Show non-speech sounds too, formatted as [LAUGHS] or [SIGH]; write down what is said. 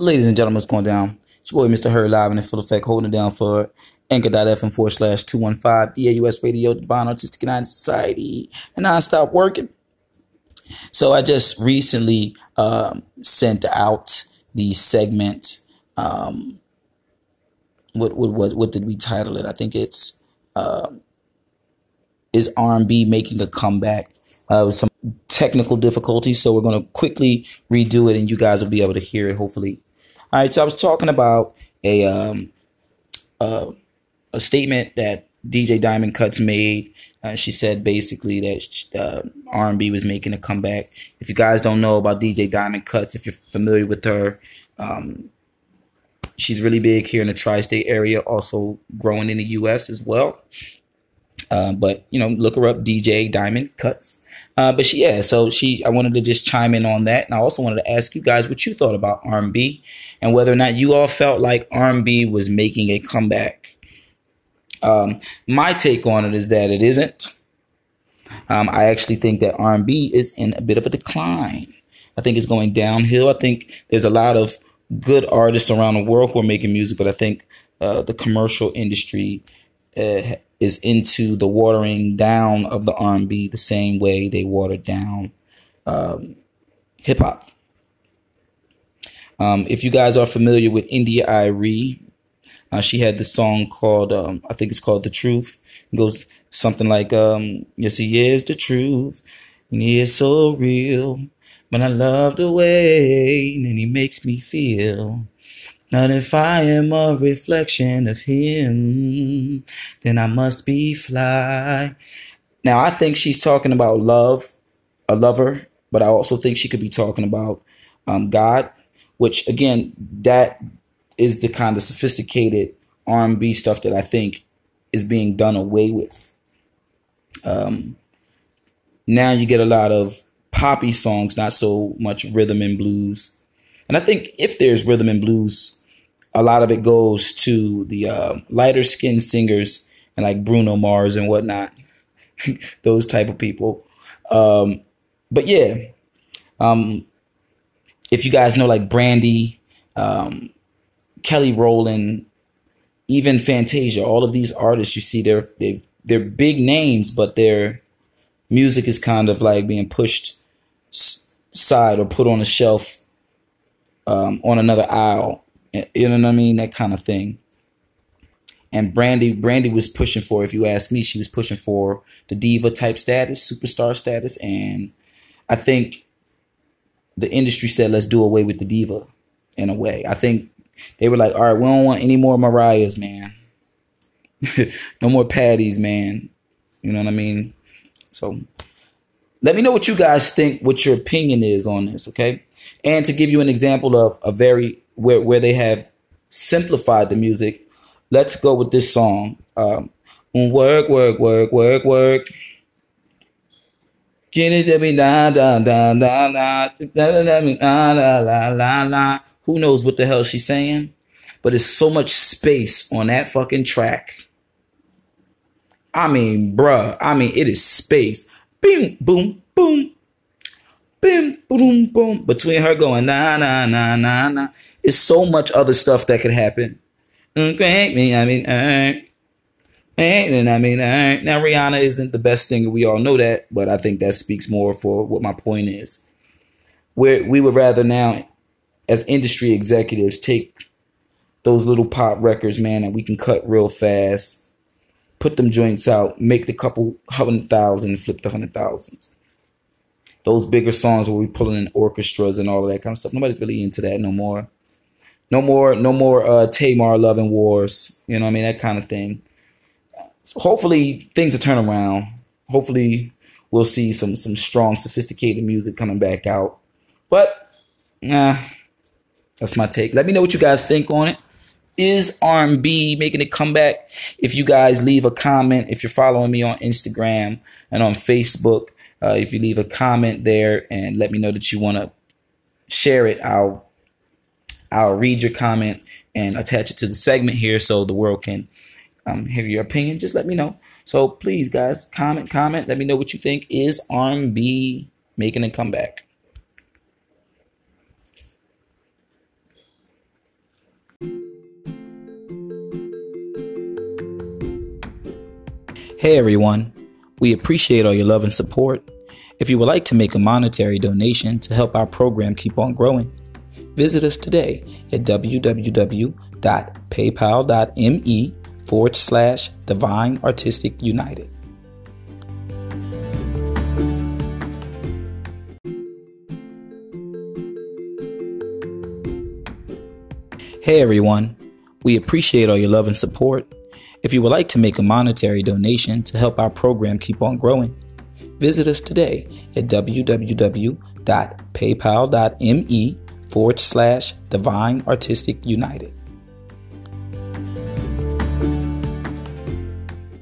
Ladies and gentlemen, what's going down? It's your boy, Mr. Hurd, live and in full effect, holding it down for anchor.fm forward slash 215 DAUS Radio, Divine Artistic United Society, and non-stop working. So I just recently um, sent out the segment. Um, what, what what what did we title it? I think it's uh, is R&B making a comeback? Uh, some technical difficulties, so we're going to quickly redo it, and you guys will be able to hear it. Hopefully, all right. So I was talking about a um, uh, a statement that DJ Diamond Kuts made. Uh, she said basically that uh, R&B was making a comeback. If you guys don't know about DJ Diamond Kuts, if you're familiar with her, um, she's really big here in the tri-state area, also growing in the U.S. as well. Uh, but you know, look her up, DJ Diamond Kuts. Uh, but she, yeah, so she, I wanted to just chime in on that, and I also wanted to ask you guys what you thought about R&B and whether or not you all felt like R&B was making a comeback. Um, my take on it is that it isn't. Um, I actually think that R&B is in a bit of a decline. I think it's going downhill. I think there's a lot of good artists around the world who are making music, but I think uh, the commercial industry uh, is into the watering down of the R&B the same way they watered down um, hip hop. Um, if you guys are familiar with India.Arie, uh, she had this song called, um, I think it's called The Truth. It goes something like, um, Yes, he is the truth, and he is so real. But I love the way and he makes me feel. Not if I am a reflection of him, then I must be fly. Now, I think she's talking about love, a lover, but I also think she could be talking about um, God, which again, that is the kind of sophisticated R&B stuff that I think is being done away with. Um, now you get a lot of poppy songs, not so much rhythm and blues. And I think if there's rhythm and blues, a lot of it goes to the uh, lighter skinned singers and like Bruno Mars and whatnot, [LAUGHS] those type of people. Um, but yeah, um, if you guys know like Brandy, um, Kelly Rowland, even Fantasia, all of these artists you see, they're they they're big names, but their music is kind of like being pushed side or put on a shelf um, on another aisle. You know what I mean? That kind of thing. And Brandy, Brandy was pushing for, if you ask me, she was pushing for the diva type status, superstar status, and I think the industry said, let's do away with the diva in a way. I think they were like, all right, we don't want any more Mariahs, man. [LAUGHS] no more Patties, man. You know what I mean? So let me know what you guys think, what your opinion is on this, okay? And to give you an example of a very where where they have simplified the music, let's go with this song. Um, work, work, work, work, work. Who knows what the hell she's saying? But it's so much space on that fucking track. I mean, bruh. I mean, it is space. Boom, boom, boom. Boom, boom, boom. Between her going na na na na na. It's so much other stuff that could happen. Great me, I mean, uh, and I mean, uh, now Rihanna isn't the best singer. We all know that, but I think that speaks more for what my point is. Where we would rather now, as industry executives, take those little pop records, man, that we can cut real fast, put them joints out, make the couple hundred thousand, flip the hundred thousands. Those bigger songs where we pulling in orchestras and all of that kind of stuff. Nobody's really into that no more. No more, no more uh Tamar loving Wars. You know what I mean? That kind of thing. So hopefully things will turn around. Hopefully we'll see some some strong, sophisticated music coming back out. But nah, that's my take. Let me know what you guys think on it. Is R&B making a comeback? If you guys leave a comment, if you're following me on Instagram and on Facebook, uh, if you leave a comment there and let me know that you want to share it, I'll I'll read your comment and attach it to the segment here so the world can um, hear your opinion. Just let me know. So please, guys, comment, comment. Let me know what you think. Is R&B making a comeback? Hey everyone, we appreciate all your love and support. If you would like to make a monetary donation to help our program keep on growing, visit us today at www.paypal.me forward slash divine artistic united. Hey everyone, we appreciate all your love and support. If you would like to make a monetary donation to help our program keep on growing, visit us today at www.paypal.me forward slash divine artistic united.